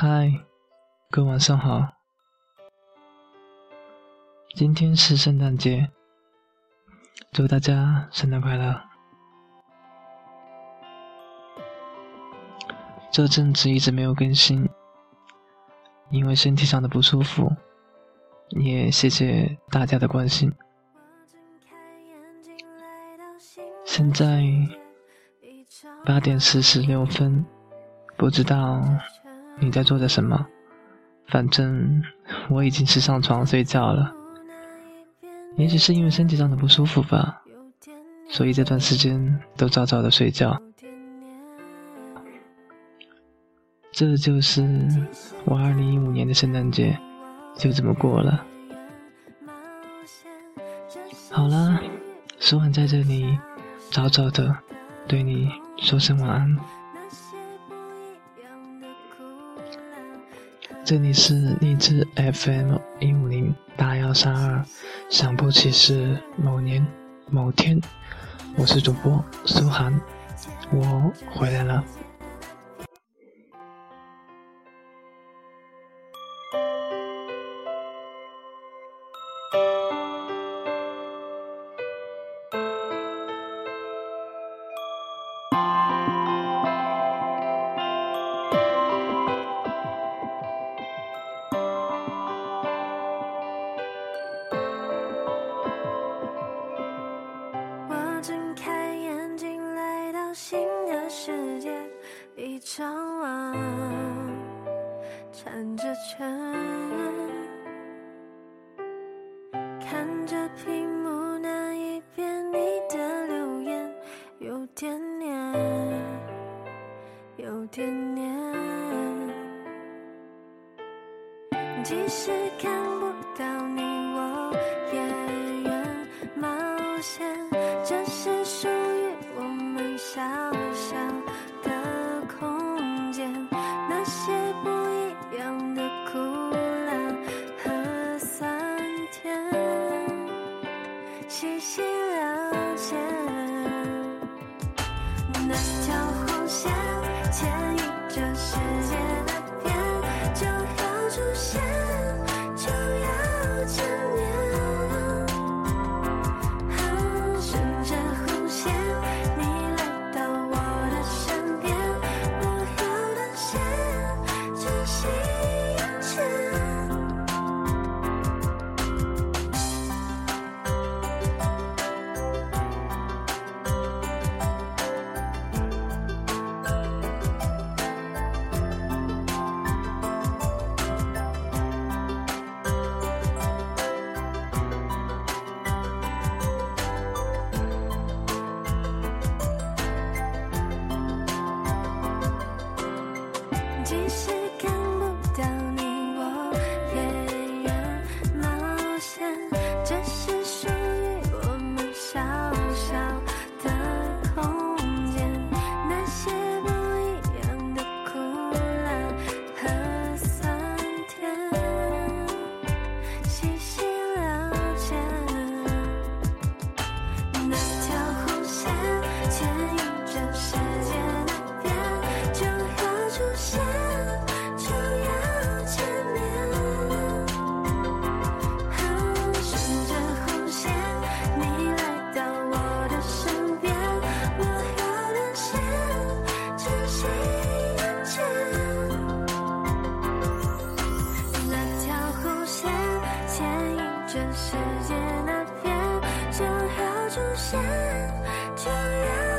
嗨，各位晚上好。今天是圣诞节，祝大家圣诞快乐。这阵子一直没有更新，因为身体上的不舒服，也谢谢大家的关心。现在八点四十六分，不知道你在做着什么，反正我已经是上床睡觉了。也许是因为身体上的不舒服吧，所以这段时间都早早的睡觉。这就是我二零一五年的圣诞节，就这么过了。好了，苏涵在这里早早的对你说声晚安。这里是荔枝 FM 一五零八幺三二，想不起是某年某天，我是主播苏涵，我回来了。世界一张望，缠着尘，看着屏幕那一边你的留言，有点黏，有点黏。即使看不到你，我也愿冒险。这是属于我们小小的空间，那些不一样的苦辣和酸甜，细细了解那条红线。即使看不到你我也愿冒险这是属于我们小小的空间那些不一样的苦辣和酸甜细细了解那条红线牵引着世界的变就要出现全世界那边就要出现，就要。